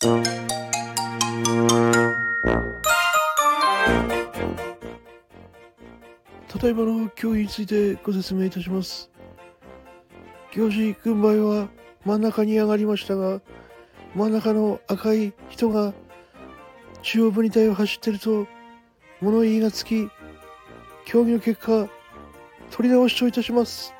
ただいまの行技についてご説明いたします。行事軍配は真ん中に上がりましたが、真ん中の赤い人が中央分離帯を走ってると物言いがつき、競技の結果、取り直しといたします。